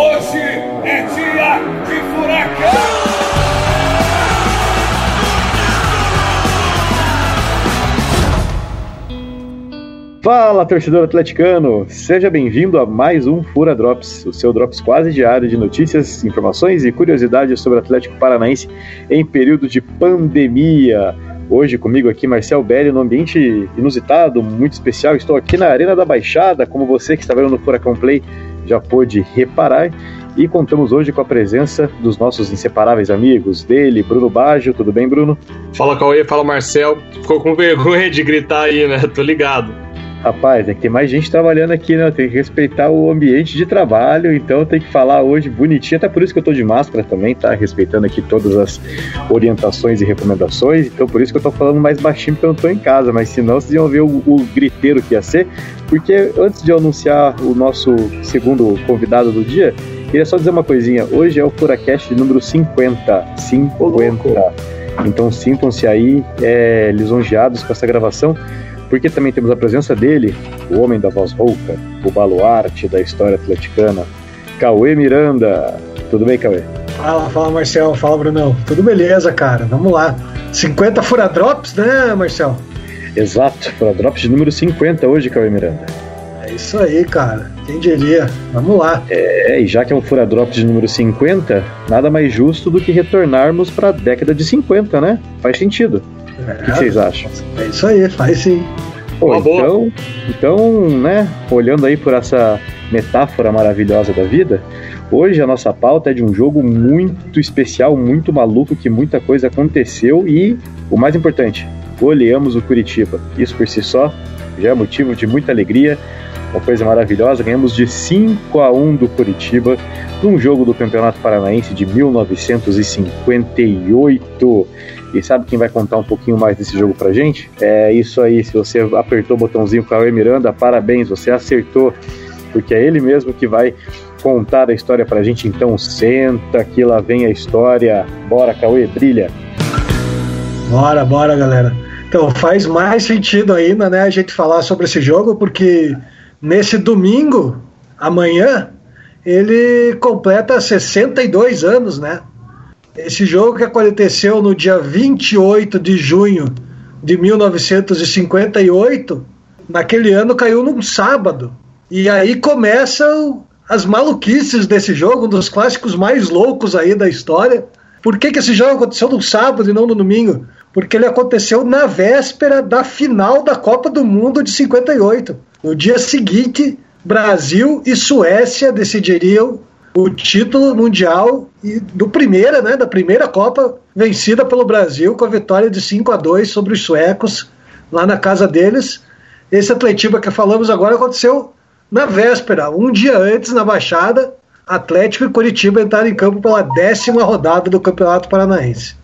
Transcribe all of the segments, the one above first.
Hoje é dia de furacão! Fala, torcedor atleticano! Seja bem-vindo a mais um Fura Drops, o seu drops quase diário de notícias, informações e curiosidades sobre o Atlético Paranaense em período de pandemia. Hoje comigo aqui Marcel Belli, num ambiente inusitado, muito especial. Estou aqui na Arena da Baixada, como você que está vendo no Furacão Play já pôde reparar. E contamos hoje com a presença dos nossos inseparáveis amigos, dele, Bruno Baggio. Tudo bem, Bruno? Fala, Cauê. Fala, Marcel. Ficou com vergonha de gritar aí, né? Tô ligado. Rapaz, é que tem mais gente trabalhando aqui, né? Tem que respeitar o ambiente de trabalho, então tem que falar hoje bonitinho, até por isso que eu tô de máscara também, tá? Respeitando aqui todas as orientações e recomendações, então por isso que eu tô falando mais baixinho porque eu não tô em casa, mas senão vocês iam ver o, o griteiro que ia ser, porque antes de eu anunciar o nosso segundo convidado do dia, queria só dizer uma coisinha, hoje é o Furacast número 50, 50, então sintam-se aí é, lisonjeados com essa gravação, porque também temos a presença dele, o homem da voz rouca, o baluarte da história atleticana, Cauê Miranda. Tudo bem, Cauê? Fala, fala, Marcel. Fala, Brunão. Tudo beleza, cara. Vamos lá. 50 furadrops, né, Marcel? Exato, furadrops de número 50 hoje, Cauê Miranda. É isso aí, cara. Quem diria? Vamos lá. É, e já que é um furadrops de número 50, nada mais justo do que retornarmos para a década de 50, né? Faz sentido. É, o que vocês acham? É isso aí, faz sim. Pô, então, então, né, olhando aí por essa metáfora maravilhosa da vida, hoje a nossa pauta é de um jogo muito especial, muito maluco, que muita coisa aconteceu e, o mais importante, goleamos o Curitiba. Isso por si só já é motivo de muita alegria, uma coisa maravilhosa. Ganhamos de 5 a 1 do Curitiba num jogo do Campeonato Paranaense de 1958. E sabe quem vai contar um pouquinho mais desse jogo pra gente? É isso aí, se você apertou o botãozinho Cauê Miranda, parabéns, você acertou, porque é ele mesmo que vai contar a história pra gente. Então senta que lá vem a história. Bora, Cauê, brilha. Bora, bora, galera. Então faz mais sentido ainda, né, a gente falar sobre esse jogo, porque nesse domingo, amanhã, ele completa 62 anos, né? Esse jogo que aconteceu no dia 28 de junho de 1958, naquele ano caiu num sábado. E aí começam as maluquices desse jogo, um dos clássicos mais loucos aí da história. Por que, que esse jogo aconteceu no sábado e não no domingo? Porque ele aconteceu na véspera da final da Copa do Mundo de 58. No dia seguinte, Brasil e Suécia decidiriam o título mundial e do primeira, né, da primeira Copa vencida pelo Brasil com a vitória de 5 a 2 sobre os suecos lá na casa deles. Esse Atletiba que falamos agora aconteceu na véspera, um dia antes na Baixada, Atlético e Curitiba entraram em campo pela décima rodada do Campeonato Paranaense.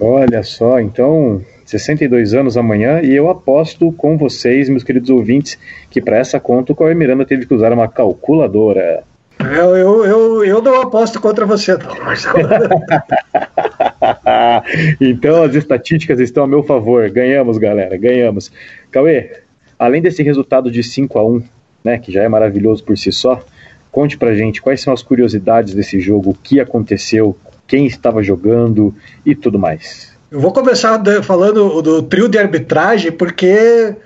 Olha só, então 62 anos amanhã e eu aposto com vocês, meus queridos ouvintes, que para essa conta o Cauê Miranda teve que usar uma calculadora. Eu, eu, eu, eu não aposto contra você, não, então as estatísticas estão a meu favor. Ganhamos, galera, ganhamos. Cauê, além desse resultado de 5 a 1 né, que já é maravilhoso por si só, conte pra gente quais são as curiosidades desse jogo, o que aconteceu, quem estava jogando e tudo mais. Eu vou começar falando do trio de arbitragem, porque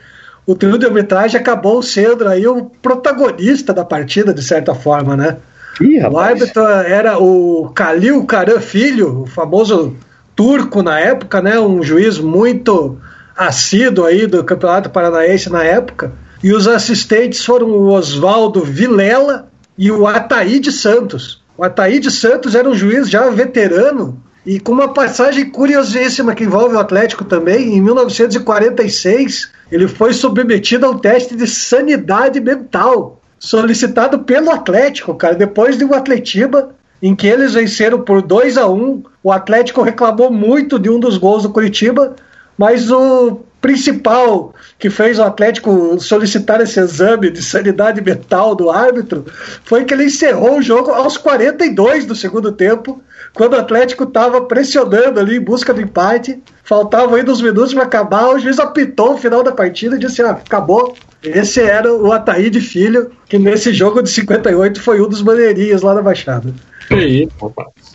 o trio de arbitragem acabou sendo aí o protagonista da partida, de certa forma, né? Ih, o árbitro era o Khalil Karan Filho, o famoso turco na época, né? Um juiz muito assíduo aí do Campeonato Paranaense na época. E os assistentes foram o Oswaldo Vilela e o Ataíde Santos. O Ataíde Santos era um juiz já veterano e com uma passagem curiosíssima que envolve o Atlético também. Em 1946, ele foi submetido a um teste de sanidade mental, solicitado pelo Atlético, cara, depois de um Atletiba, em que eles venceram por 2 a 1 O Atlético reclamou muito de um dos gols do Curitiba, mas o principal que fez o Atlético solicitar esse exame de sanidade mental do árbitro foi que ele encerrou o jogo aos 42 do segundo tempo, quando o Atlético estava pressionando ali em busca do empate. Faltavam ainda uns minutos para acabar, o juiz apitou o final da partida e disse: ah, acabou. Esse era o Ataíde Filho, que nesse jogo de 58 foi um dos maneirinhos lá na Baixada. Aí,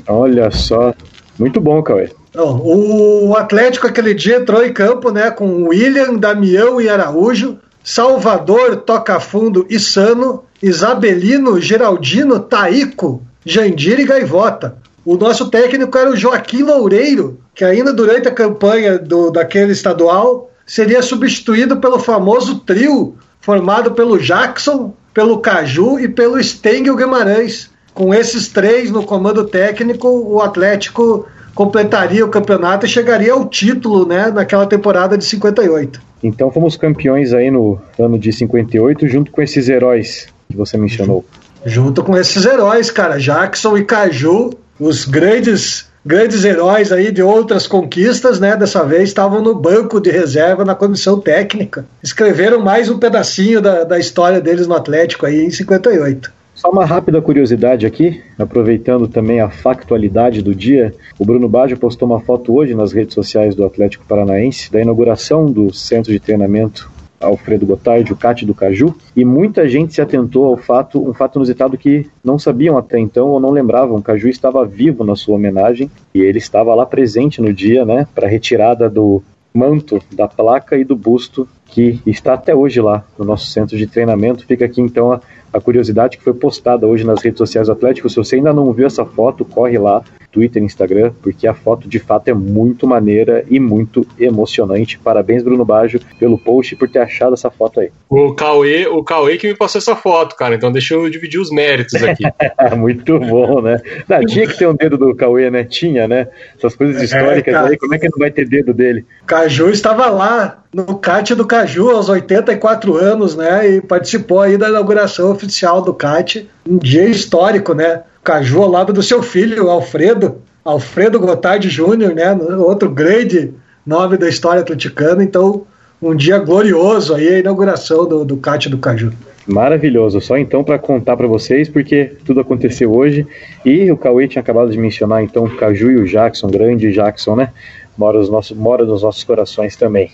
Olha só. Muito bom, Cauê. O Atlético aquele dia entrou em campo né, com William, Damião e Araújo, Salvador, Toca Fundo e Sano, Isabelino, Geraldino, Taico, Jandir e Gaivota. O nosso técnico era o Joaquim Loureiro, que ainda durante a campanha do, daquele estadual seria substituído pelo famoso trio formado pelo Jackson, pelo Caju e pelo Stengel Guimarães. Com esses três no comando técnico, o Atlético completaria o campeonato e chegaria ao título, né, naquela temporada de 58. Então fomos campeões aí no ano de 58, junto com esses heróis que você mencionou. Junto com esses heróis, cara, Jackson e Caju, os grandes grandes heróis aí de outras conquistas, né? Dessa vez estavam no banco de reserva na comissão técnica. Escreveram mais um pedacinho da, da história deles no Atlético aí em 58. Só uma rápida curiosidade aqui, aproveitando também a factualidade do dia, o Bruno Baggio postou uma foto hoje nas redes sociais do Atlético Paranaense da inauguração do centro de treinamento Alfredo Gotardi, o Cate do Caju, e muita gente se atentou ao fato, um fato inusitado que não sabiam até então ou não lembravam. O Caju estava vivo na sua homenagem e ele estava lá presente no dia, né, para retirada do manto, da placa e do busto que está até hoje lá no nosso centro de treinamento. Fica aqui então a, a curiosidade que foi postada hoje nas redes sociais do Atlético. Se você ainda não viu essa foto, corre lá, Twitter, Instagram, porque a foto de fato é muito maneira e muito emocionante. Parabéns, Bruno Baggio, pelo post e por ter achado essa foto aí. O Cauê, o Cauê que me passou essa foto, cara, então deixa eu dividir os méritos aqui. muito bom, né? Não, tinha que ter um dedo do Cauê, né? Tinha, né? Essas coisas é, históricas é, aí, como é que não vai ter dedo dele? Caju estava lá no CAT do Caju aos 84 anos, né? E participou aí da inauguração oficial do CAT, um dia histórico, né? Caju ao lado do seu filho, Alfredo, Alfredo Gotardi Júnior, né? Outro grande nome da história atleticana. Então, um dia glorioso aí a inauguração do, do CAT do Caju. Maravilhoso, só então para contar para vocês, porque tudo aconteceu hoje e o Cauê tinha acabado de mencionar então o Caju e o Jackson, grande Jackson, né? Mora nos nossos, mora nos nossos corações também.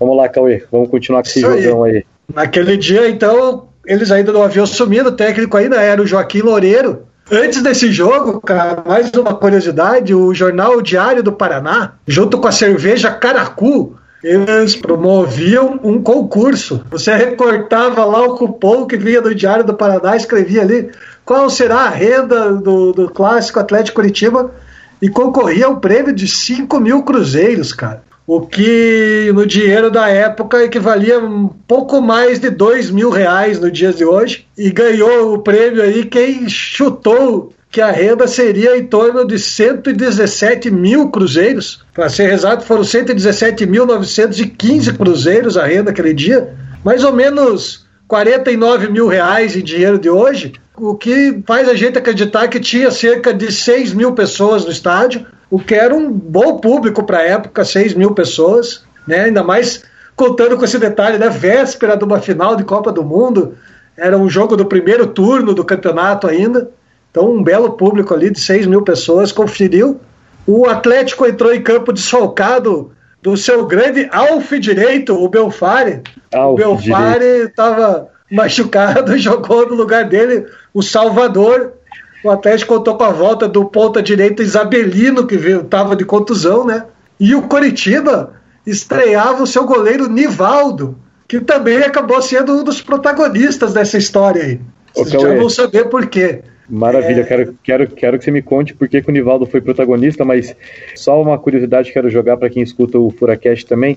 Vamos lá, Cauê, vamos continuar com esse Isso jogão aí. aí. Naquele dia, então, eles ainda não haviam sumido, o técnico ainda era o Joaquim Loureiro, Antes desse jogo, cara, mais uma curiosidade: o jornal Diário do Paraná, junto com a cerveja Caracu, eles promoviam um concurso. Você recortava lá o cupom que vinha do Diário do Paraná, escrevia ali qual será a renda do, do clássico Atlético Curitiba e concorria a um prêmio de 5 mil cruzeiros, cara o que no dinheiro da época equivalia um pouco mais de dois mil reais no dia de hoje. E ganhou o prêmio aí quem chutou que a renda seria em torno de 117 mil cruzeiros. Para ser exato, foram 117.915 cruzeiros a renda aquele dia. Mais ou menos 49 mil reais em dinheiro de hoje, o que faz a gente acreditar que tinha cerca de 6 mil pessoas no estádio o que era um bom público para a época, 6 mil pessoas, né? ainda mais contando com esse detalhe da né? véspera de uma final de Copa do Mundo, era um jogo do primeiro turno do campeonato ainda, então um belo público ali de 6 mil pessoas conferiu. O Atlético entrou em campo desfalcado do seu grande alf direito, o Belfare. Alf o Belfare estava machucado, jogou no lugar dele o Salvador, o Atlético contou com a volta do ponta-direita Isabelino, que estava de contusão, né? E o Coritiba estreava o seu goleiro Nivaldo, que também acabou sendo um dos protagonistas dessa história aí. Vocês já vão saber por quê. Maravilha, é... quero, quero, quero que você me conte por que, que o Nivaldo foi protagonista, mas só uma curiosidade quero jogar para quem escuta o Furacast também.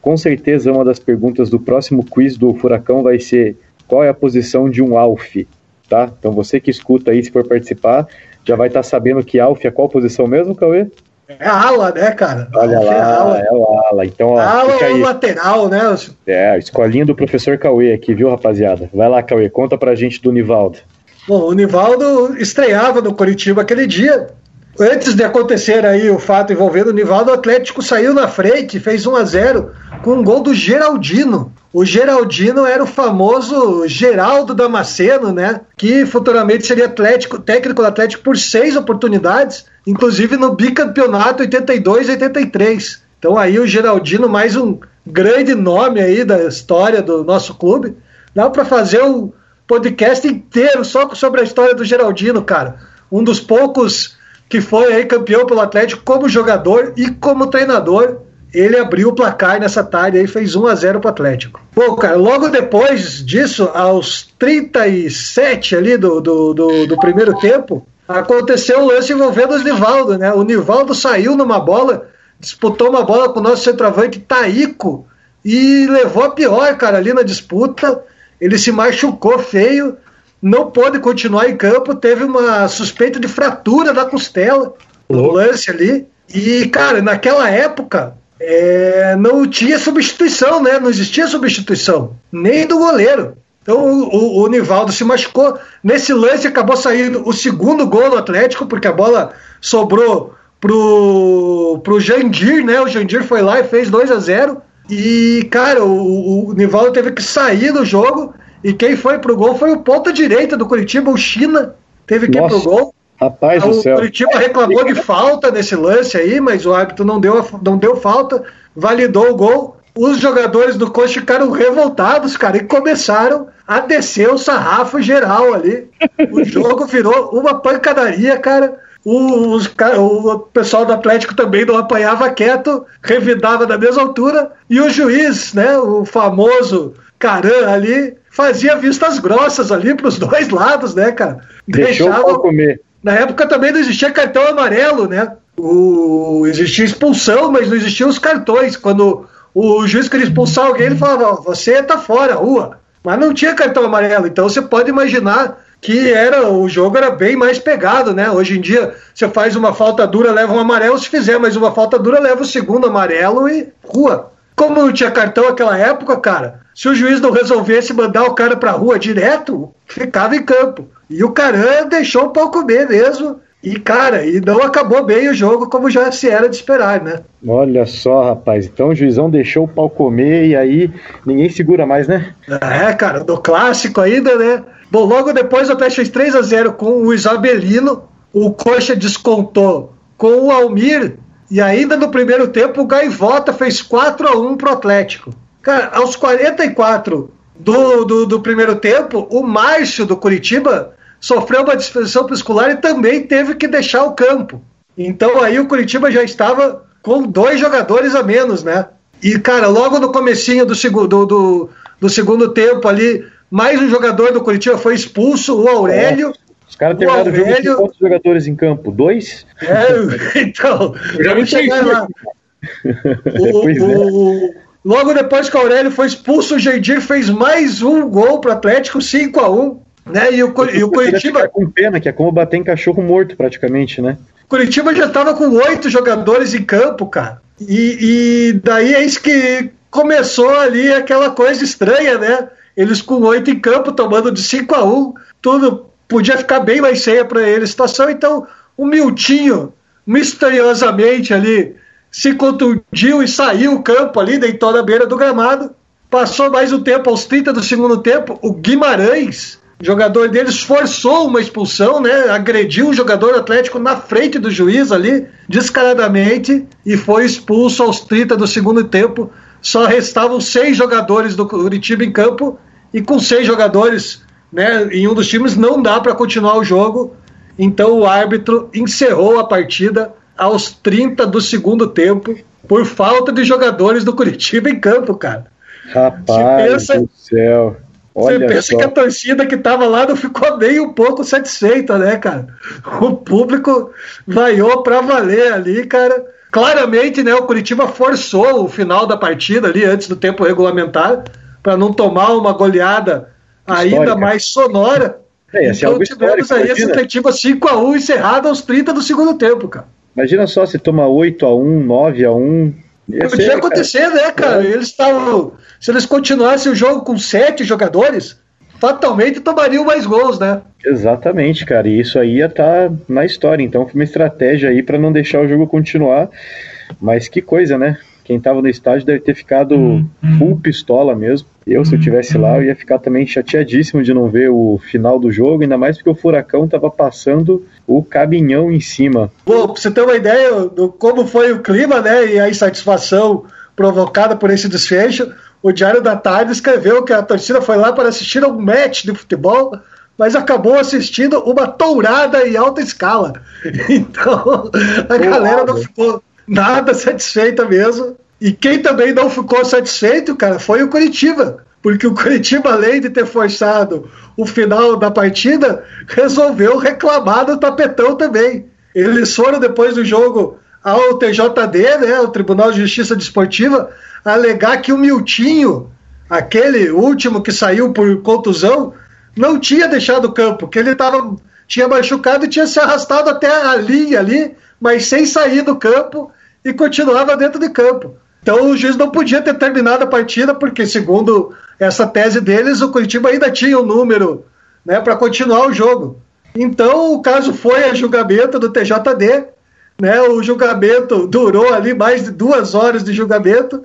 Com certeza, uma das perguntas do próximo quiz do Furacão vai ser qual é a posição de um Alf? Tá? Então você que escuta aí, se for participar, já vai estar tá sabendo que Alf é qual posição mesmo, Cauê? É a ala, né, cara? Olha lá, é, ala. é o ala. Então, ó, ala é o lateral, né? É, a escolinha do professor Cauê aqui, viu, rapaziada? Vai lá, Cauê, conta pra gente do Nivaldo. Bom, o Nivaldo estreava no Curitiba aquele dia antes de acontecer aí o fato envolvendo o Nivaldo, o Atlético saiu na frente, fez 1 a 0 com um gol do Geraldino. O Geraldino era o famoso Geraldo Damasceno, né? Que futuramente seria atlético, técnico do Atlético por seis oportunidades, inclusive no bicampeonato 82 e 83. Então aí o Geraldino, mais um grande nome aí da história do nosso clube. Dá para fazer um podcast inteiro só sobre a história do Geraldino, cara. Um dos poucos que foi aí campeão pelo Atlético como jogador e como treinador. Ele abriu o placar nessa tarde e fez 1 a 0 para o Atlético. Pô, cara, logo depois disso, aos 37 ali do, do, do, do primeiro tempo, aconteceu o lance envolvendo o Nivaldo, né? O Nivaldo saiu numa bola, disputou uma bola com o nosso centroavante Taíco e levou a pior, cara, ali na disputa. Ele se machucou feio não pôde continuar em campo, teve uma suspeita de fratura da costela no lance ali. E, cara, naquela época é, não tinha substituição, né? Não existia substituição, nem do goleiro. Então o, o, o, Nivaldo se machucou. Nesse lance acabou saindo o segundo gol do Atlético, porque a bola sobrou pro, pro Jandir, né? O Jandir foi lá e fez 2 a 0 E, cara, o, o Nivaldo teve que sair do jogo e quem foi pro gol foi o ponta direita do Curitiba, o China, teve que ir pro gol. Rapaz o do céu. Curitiba reclamou de falta nesse lance aí, mas o árbitro não deu, não deu falta, validou o gol. Os jogadores do Coxa ficaram revoltados, cara, e começaram a descer o sarrafo geral ali. O jogo virou uma pancadaria, cara. O, os, o pessoal do Atlético também não apanhava quieto, revidava da mesma altura. E o juiz, né, o famoso Caran ali, fazia vistas grossas ali para os dois lados, né, cara? Deixou Deixava... comer. Na época também não existia cartão amarelo, né? O... Existia expulsão, mas não existiam os cartões. Quando o juiz queria expulsar alguém, ele falava: você tá fora, rua. Mas não tinha cartão amarelo, então você pode imaginar que era o jogo era bem mais pegado, né? Hoje em dia, você faz uma falta dura, leva um amarelo, se fizer mais uma falta dura, leva o segundo amarelo e rua. Como não tinha cartão naquela época, cara, se o juiz não resolvesse mandar o cara pra rua direto, ficava em campo. E o Caran deixou o pau comer mesmo. E, cara, e não acabou bem o jogo como já se era de esperar, né? Olha só, rapaz. Então o juizão deixou o pau comer e aí ninguém segura mais, né? É, cara, do clássico ainda, né? Bom, logo depois o Atlético fez 3 a 0 com o Isabelino. O Coxa descontou com o Almir e ainda no primeiro tempo, o Gaivota fez 4 a 1 pro Atlético. Cara, aos 44 do, do, do primeiro tempo, o Márcio do Curitiba sofreu uma disposição muscular e também teve que deixar o campo. Então aí o Curitiba já estava com dois jogadores a menos, né? E, cara, logo no comecinho do, do, do, do segundo tempo ali, mais um jogador do Curitiba foi expulso, o Aurélio. É. Os caras terminaram o jogo com quantos jogadores em campo? Dois? É, então. já me chegar lá. o, é. o, logo depois que o Aurélio foi expulso, o Jardim fez mais um gol para o Atlético, 5 a 1 né? E o, e o Curitiba. com pena, que é como bater em cachorro morto, praticamente, né? Curitiba já estava com oito jogadores em campo, cara. E, e daí é isso que começou ali aquela coisa estranha, né? Eles com oito em campo, tomando de 5 a 1 tudo podia ficar bem mais feia para ele a situação. Então, o Miltinho, misteriosamente ali, se contundiu e saiu o campo ali, deitou na beira do gramado. Passou mais um tempo, aos 30 do segundo tempo, o Guimarães, jogador deles, forçou uma expulsão, né? Agrediu um jogador atlético na frente do juiz ali, descaradamente, e foi expulso aos 30 do segundo tempo. Só restavam seis jogadores do Curitiba em campo, e com seis jogadores né, em um dos times não dá para continuar o jogo. Então o árbitro encerrou a partida aos 30 do segundo tempo por falta de jogadores do Curitiba em campo, cara. Rapaz pensa, do céu. Olha você pensa só. que a torcida que estava lá não ficou nem um pouco satisfeita, né, cara? O público vaiou para valer ali, cara. Claramente, né, o Curitiba forçou o final da partida ali antes do tempo regulamentar para não tomar uma goleada ainda mais sonora. É, então é tivemos aí essa tentativa 5x1 encerrada aos 30 do segundo tempo, cara. Imagina só se toma 8x1, 9x1. Podia acontecer, cara. né, cara? É. Eles estavam. Se eles continuassem o jogo com sete jogadores, fatalmente tomariam mais gols, né? Exatamente, cara. E isso aí ia estar tá na história. Então foi uma estratégia aí para não deixar o jogo continuar. Mas que coisa, né? Quem tava no estádio deve ter ficado uhum. full pistola mesmo. Eu, se eu tivesse lá, eu ia ficar também chateadíssimo de não ver o final do jogo, ainda mais porque o Furacão tava passando o caminhão em cima. Bom, pra você ter uma ideia do como foi o clima, né, e a insatisfação provocada por esse desfecho, o Diário da Tarde escreveu que a torcida foi lá para assistir a um match de futebol, mas acabou assistindo uma tourada em alta escala. Então, a galera não ficou nada satisfeita mesmo. E quem também não ficou satisfeito, cara, foi o Curitiba. Porque o Curitiba, além de ter forçado o final da partida, resolveu reclamar do tapetão também. Eles foram, depois do jogo, ao TJD, né, o Tribunal de Justiça Desportiva, alegar que o Miltinho, aquele último que saiu por contusão, não tinha deixado o campo, que ele tava, tinha machucado e tinha se arrastado até a linha ali, mas sem sair do campo e continuava dentro de campo. Então o juiz não podia ter terminado a partida, porque, segundo essa tese deles, o Curitiba ainda tinha o um número né, para continuar o jogo. Então o caso foi a julgamento do TJD. Né, o julgamento durou ali mais de duas horas de julgamento.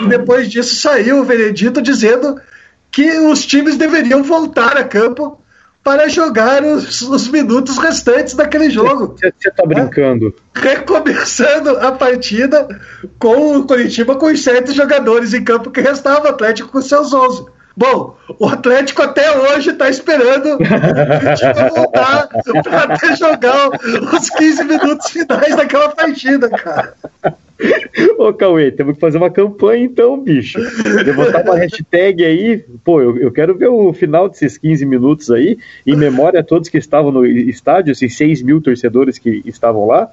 E depois disso saiu o veredito dizendo que os times deveriam voltar a campo para jogar os, os minutos restantes daquele jogo. Você está brincando? Recomeçando a partida com o Curitiba com os sete jogadores em campo que restava, o Atlético com seus 11. Bom, o Atlético até hoje está esperando voltar para até jogar os 15 minutos finais daquela partida, cara. Ô, Cauê, temos que fazer uma campanha então, bicho. Eu botar uma hashtag aí. Pô, eu, eu quero ver o final desses 15 minutos aí, em memória a todos que estavam no estádio, esses 6 mil torcedores que estavam lá.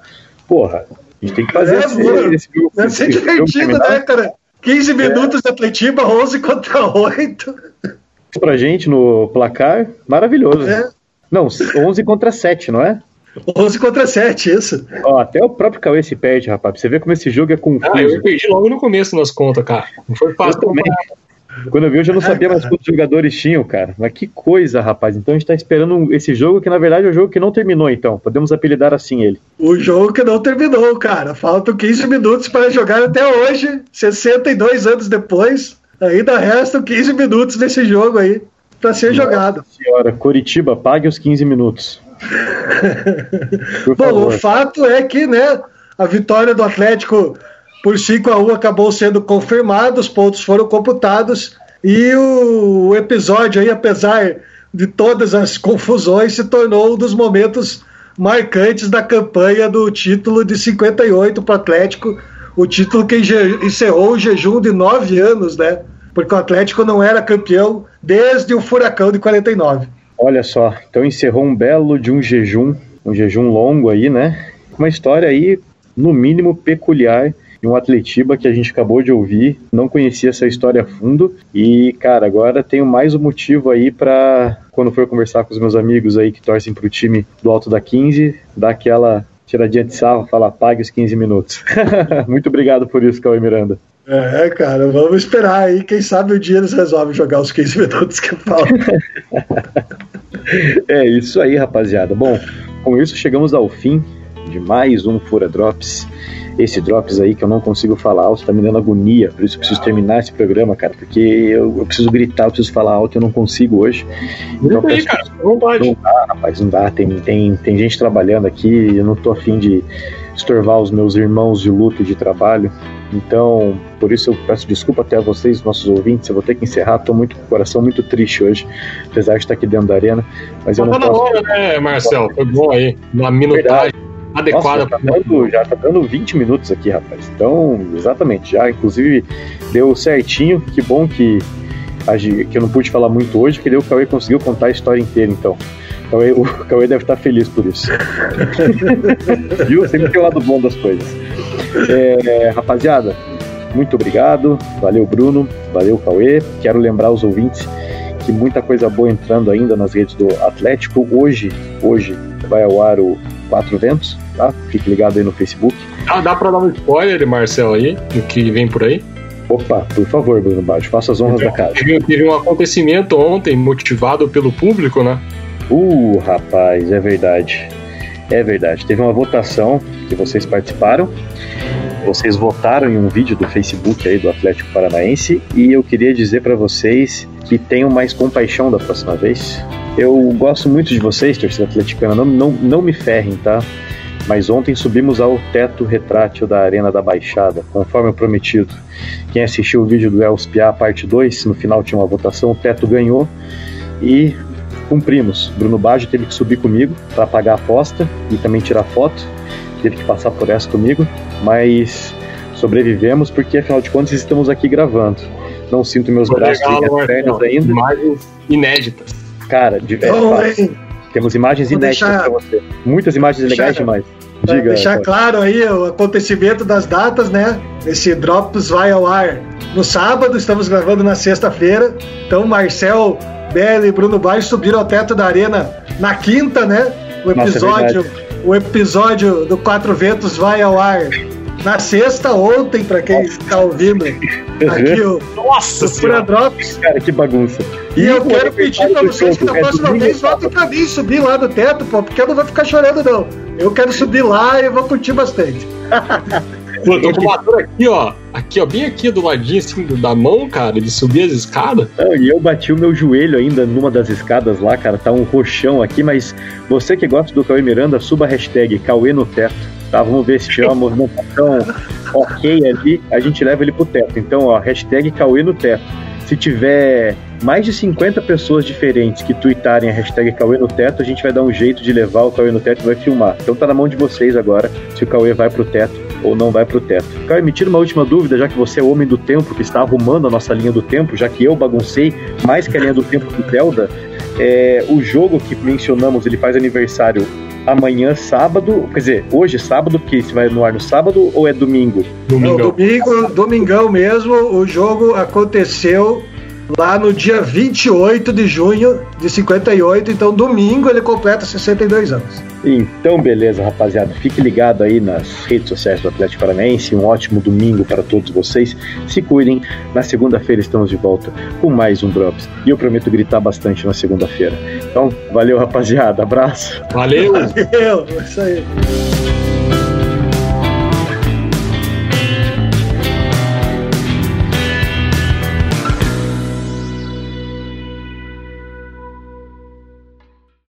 Porra, a gente tem que fazer é, esse, mano, esse, esse, Deve ser divertido, né, cara? 15 minutos é. de Atletiba, 11 contra 8. Pra gente no placar, maravilhoso. É. Não, 11 contra 7, não é? 11 contra 7, isso. Ó, até o próprio Cauê se perde, rapaz. Você vê como esse jogo é confuso. Ah, eu perdi logo no começo nas contas, cara. Não foi fácil. Eu também. Quando eu vi, eu já não sabia mais quantos jogadores tinham, cara. Mas que coisa, rapaz. Então a gente tá esperando esse jogo que, na verdade, é o jogo que não terminou, então. Podemos apelidar assim ele. O jogo que não terminou, cara. Faltam 15 minutos para jogar até hoje, 62 anos depois. Ainda restam 15 minutos nesse jogo aí para ser Nossa jogado. Senhora, Coritiba, pague os 15 minutos. Bom, o fato é que né, a vitória do Atlético por 5 a 1 acabou sendo confirmada, os pontos foram computados e o episódio aí, apesar de todas as confusões, se tornou um dos momentos marcantes da campanha do título de 58 para o Atlético, o título que encerrou o jejum de nove anos, né? Porque o Atlético não era campeão desde o Furacão de 49. Olha só, então encerrou um belo de um jejum, um jejum longo aí, né? Uma história aí, no mínimo, peculiar de um Atletiba que a gente acabou de ouvir, não conhecia essa história a fundo e, cara, agora tenho mais um motivo aí para quando for conversar com os meus amigos aí que torcem pro time do Alto da 15, dar aquela tiradinha de sarro, falar pague os 15 minutos. Muito obrigado por isso, Cauê Miranda. É, cara, vamos esperar aí. Quem sabe o dia eles resolvem jogar os 15 minutos que faltam. é isso aí, rapaziada. Bom, com isso chegamos ao fim de mais um Fura Drops. Esse Drops aí que eu não consigo falar alto, tá me dando agonia, por isso eu preciso terminar esse programa, cara, porque eu, eu preciso gritar, eu preciso falar alto, eu não consigo hoje. Então, aí, cara, não pode. Não dá, rapaz, não dá. Tem, tem, tem gente trabalhando aqui, eu não tô afim de estorvar os meus irmãos de luta e de trabalho. Então, por isso eu peço desculpa até a vocês, nossos ouvintes. Eu vou ter que encerrar. Estou muito com o coração muito triste hoje, apesar de estar aqui dentro da arena. Mas eu não tá posso. Na hora, né, Marcel? Foi bom aí. Uma minutagem adequada. Já, tá dando, já tá dando 20 minutos aqui, rapaz. Então, exatamente. Já, inclusive, deu certinho. Que bom que, que eu não pude falar muito hoje, porque o Cauê conseguiu contar a história inteira, então. Cauê, o Cauê deve estar feliz por isso. Viu? Sempre tem o lado bom das coisas. É, rapaziada, muito obrigado. Valeu, Bruno. Valeu, Cauê. Quero lembrar os ouvintes que muita coisa boa entrando ainda nas redes do Atlético. Hoje, hoje vai ao ar o Quatro Ventos, tá? Fique ligado aí no Facebook. Ah, dá pra dar um spoiler, Marcel, aí, do que vem por aí? Opa, por favor, Bruno Baixo, faça as honras então, da casa. Teve, teve um acontecimento ontem motivado pelo público, né? Uh, rapaz, é verdade. É verdade. Teve uma votação que vocês participaram. Vocês votaram em um vídeo do Facebook aí do Atlético Paranaense e eu queria dizer para vocês que tenham mais compaixão da próxima vez. Eu gosto muito de vocês, torcida atleticana, não, não, não me ferrem, tá? Mas ontem subimos ao teto retrátil da Arena da Baixada, conforme prometido. Quem assistiu o vídeo do Els Piá, parte 2, no final tinha uma votação, o teto ganhou e cumprimos. Bruno Baggio teve que subir comigo para pagar a aposta e também tirar foto, teve que passar por essa comigo, mas sobrevivemos porque afinal de contas estamos aqui gravando. Não sinto meus Vou braços e minhas pernas ainda. Imagens inéditas. Cara, de, é, temos imagens Vou inéditas deixar- para você. Muitas imagens deixar- legais demais. pra Diga. deixar Cláudio. claro aí o acontecimento das datas, né? Esse Drops vai ao ar no sábado, estamos gravando na sexta-feira. Então, Marcel, Belli e Bruno Baixo subiram ao teto da arena na quinta, né? O Nossa, é episódio, o episódio do Quatro Ventos vai ao ar na sexta, ontem, para quem está ouvindo aqui o, Nossa o Pura! Drops. Cara, que bagunça. E eu o quero pedir do vocês que da é próxima domingo vez votem pra mim subir lá do teto, pô, porque eu não vou ficar chorando, não. Eu quero subir lá e vou curtir bastante. Pô, tô com aqui, ó. Aqui, ó, bem aqui do ladinho, assim, da mão, cara, de subir as escadas. Não, e eu bati o meu joelho ainda numa das escadas lá, cara. Tá um roxão aqui, mas você que gosta do Cauê Miranda, suba a hashtag Cauê no teto. Tá, vamos ver se tiver uma movimentação ok ali, a gente leva ele pro teto. Então, ó, hashtag Cauê no teto. Se tiver mais de 50 pessoas diferentes que tweetarem a hashtag Cauê no teto, a gente vai dar um jeito de levar o Cauê no teto e vai filmar. Então tá na mão de vocês agora se o Cauê vai pro teto ou não vai pro teto. Cauê, me tira uma última dúvida, já que você é o homem do tempo que está arrumando a nossa linha do tempo, já que eu baguncei mais que a linha do tempo do Zelda. É, o jogo que mencionamos, ele faz aniversário amanhã, sábado, quer dizer, hoje, sábado, que se vai no ar no sábado ou é domingo? Não, Domingão. domingo, domingão mesmo, o jogo aconteceu lá no dia 28 de junho de 58, então domingo ele completa 62 anos. Então, beleza, rapaziada. Fique ligado aí nas redes sociais do Atlético Paranaense. Um ótimo domingo para todos vocês. Se cuidem. Na segunda-feira estamos de volta com mais um Drops. E eu prometo gritar bastante na segunda-feira. Então, valeu, rapaziada. Abraço. Valeu! Valeu, é isso aí.